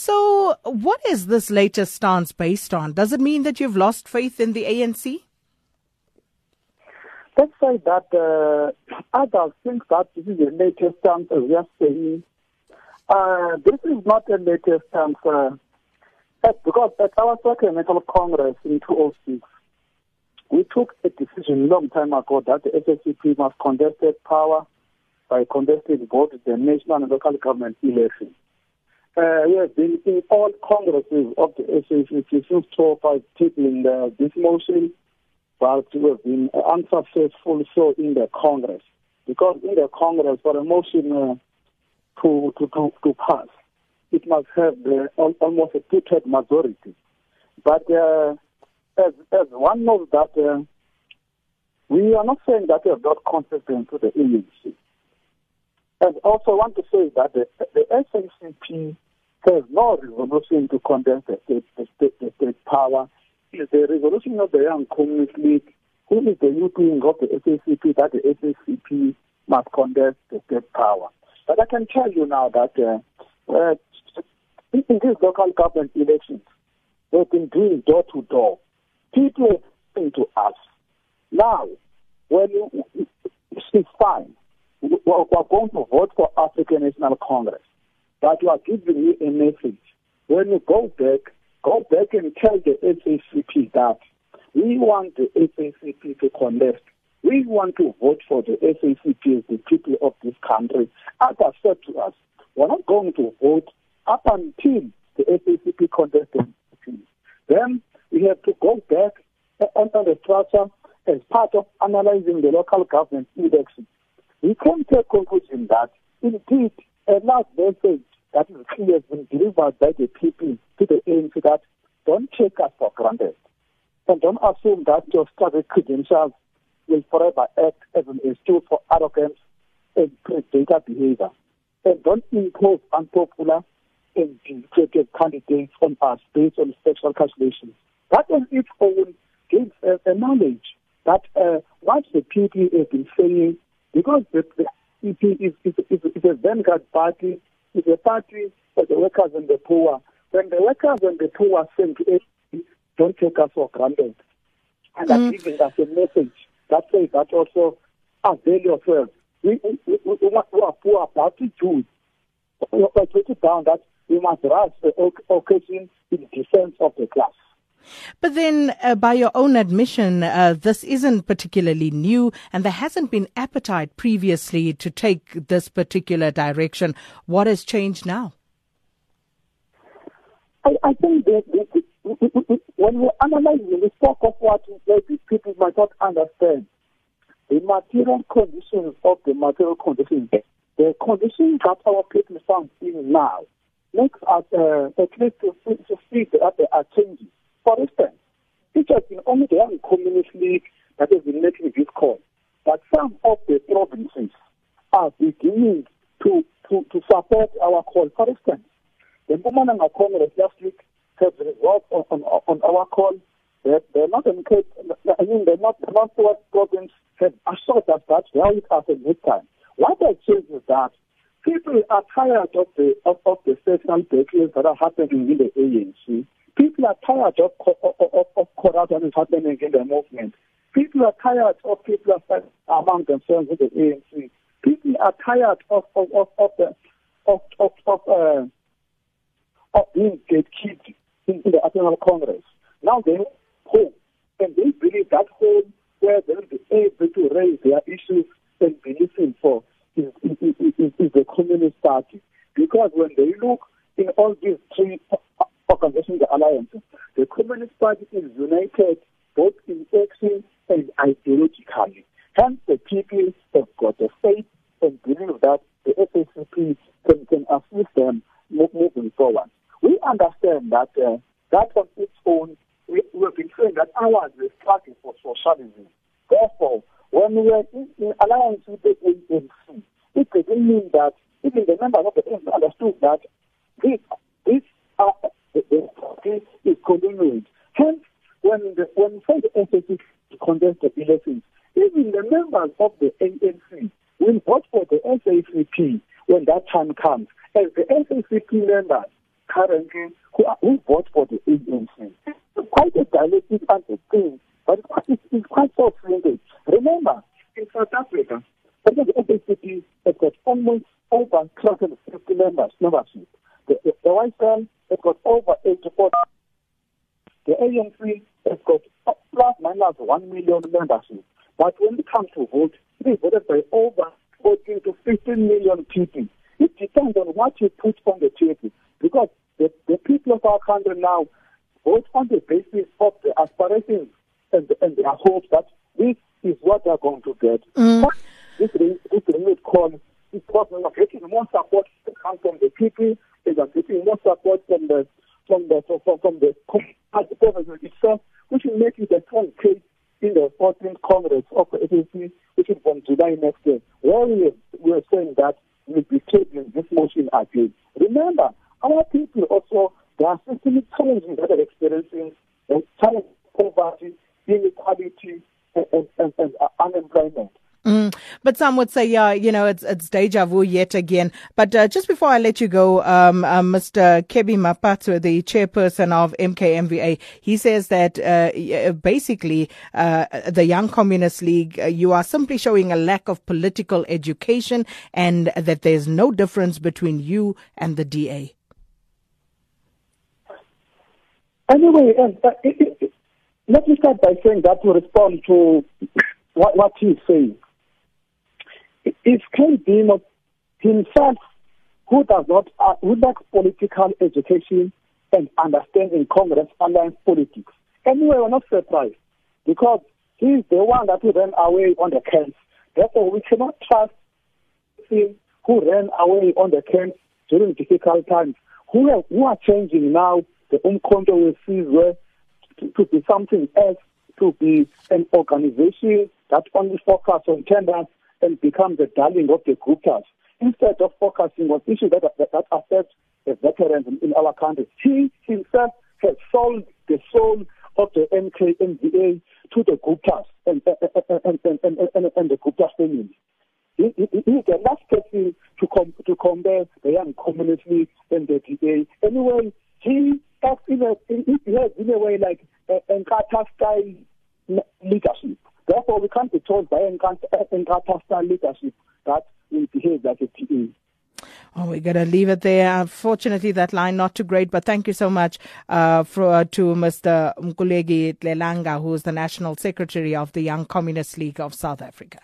So, what is this latest stance based on? Does it mean that you've lost faith in the ANC? Let's say that uh, others think that this is the latest stance, as we are saying. Uh, this is not a latest stance uh, because at our Sacramental Congress in 2006, we took a decision long time ago that the SACP must contest power by contesting both the national and local government elections. Uh, we have been in all congresses of the SACP since 2005 tabling uh, this motion, but we have been unsuccessful so in the Congress. Because in the Congress, for a motion uh, to, to, to, to pass, it must have the, almost a two-third majority. But uh, as, as one knows that uh, we are not saying that we have got confidence to the ANC. And also I want to say that the, the SACP has no resolution to condemn the state, the state, the state power. The resolution of the Young Communist League, who is the youth wing of the SACP, that the SACP must contest the state power. But I can tell you now that uh, uh, in these local government elections, they've been doing door to door. People are to us, now, when you, it's fine, we're going to vote for African National Congress, but you are giving me a message. When you go back, go back and tell the SACP that we want the SACP to contest. We want to vote for the SACP as the people of this country. As I said to us, we're not going to vote up until the SACP contests Then we have to go back on the structure as part of analyzing the local government elections we can take conclusion that indeed a large message that is clear has been delivered by the people to the ANC that don't take us for granted and don't assume that your study credentials will forever act as an excuse for arrogance and predator behavior. And don't impose unpopular and dedicated candidates on us based on sexual calculations. That on its own gives a, a knowledge that uh, what the people have been saying because the, the EP is, is, is, is a vanguard party, it's a party for the workers and the poor. When the workers and the poor send to don't take us for granted. And mm. are giving us a message that says that also avail yourselves. We, we, we, we, we are poor party Jews. We are it down that we must rise the occasion in defense of the class. But then, uh, by your own admission, uh, this isn't particularly new, and there hasn't been appetite previously to take this particular direction. What has changed now? I, I think that, that, when we analyze the stock of what maybe people might not understand, the material conditions of the material conditions, the conditions that our people found in now, makes us uh, at least to see, to see that there are changes. For instance, it has been only the young communist league that has been making this call. But some of the provinces are beginning to, to, to support our call. For instance, the Mpumalanga Congress last week has resolved on, on, on our call. They're, they're not in case, I mean, they're not, the Northwest province have assured us that they are with us at this time. What has changed is that people are tired of the, of, of the sexual battles that are happening in the ANC. People are tired of, of, of corruption is happening in the movement. People are tired of people fighting among themselves with the ANC. People are tired of of of, of the of of of, uh, of being gatekept in, in the National Congress. Now they home, and they believe that home where they will be able to raise their issues and be listened for is, is, is, is the Communist Party. Because when they look in all these three organization, the alliance, the Communist Party is united both in action and ideologically. Hence, the people have got a faith and believe that the SACP can, can assist them moving forward. We understand that uh, that on its own, we, we have been saying that ours is struggle for socialism. Therefore, when we are in, in alliance with the ANC, it doesn't mean that even the members of the ANC understood that this, this uh, the, the is continuing. Hence, when the, when the SAC contest the elections, even the members of the ANC will vote for the SACP when that time comes. As the SACP members, currently who, are, who vote for the ANC. It's quite a dialectic and a thing, but it's it's, quite self-centered. Remember, in South Africa, the SACP has got almost over 250 members, membership. The, the, the White has got over 84. The ANC has got plus minus 1 million membership. But when it comes to vote, they voted by over 14 to 15 million people. It depends on what you put on the table. Because the, the people of our country now vote on the basis of the aspirations and, and their hopes that this is what they're going to get. Mm. This, this renewed call is because we are getting more support from the people, they are getting more support from the from the from, from the government itself, which will make it a strong case in the 14th Congress of the ANC, which is from July next year, where we, we are saying that we'll be taking this motion again. Remember, our people also, there are systemic challenges that they're experiencing, and challenge poverty, inequality, and, and, and, and unemployment. Mm. But some would say, yeah, you know, it's it's deja vu yet again. But uh, just before I let you go, um, uh, Mr. Kebby Maphatsoe, the chairperson of MKMVA, he says that uh, basically uh, the Young Communist League, uh, you are simply showing a lack of political education, and that there's no difference between you and the DA. Anyway, uh, it, let me start by saying that to respond to what, what he's saying is Ken Dimo himself who does not, uh, who lacks political education and understanding Congress alliance politics. Anyway, we're not surprised because he's the one that ran away on the camps. Therefore, we cannot trust him who ran away on the camps during difficult times, who, have, who are changing now the Umkhonto wesizwe to, to be something else, to be an organization that only focuses on tenders and become the darling of the Guptas instead of focusing on issues that, that, that affect the veterans in, in our country. He himself has sold the soul of the MKMVA to the Guptas and, and, and, and, and, and the Gupta family. He, he's the last person to com- to compare the young communist league and the DA. Anyway, he acts in a, he has in a way like a Inkatha style leadership. Therefore, we can't be told by Inkatha leadership that we behave like a. Oh, we're going to leave it there. Unfortunately, that line not too great, but thank you so much uh, for, uh, to Mr. Mkuleki Dlelanga, who is the National Secretary of the Young Communist League of South Africa.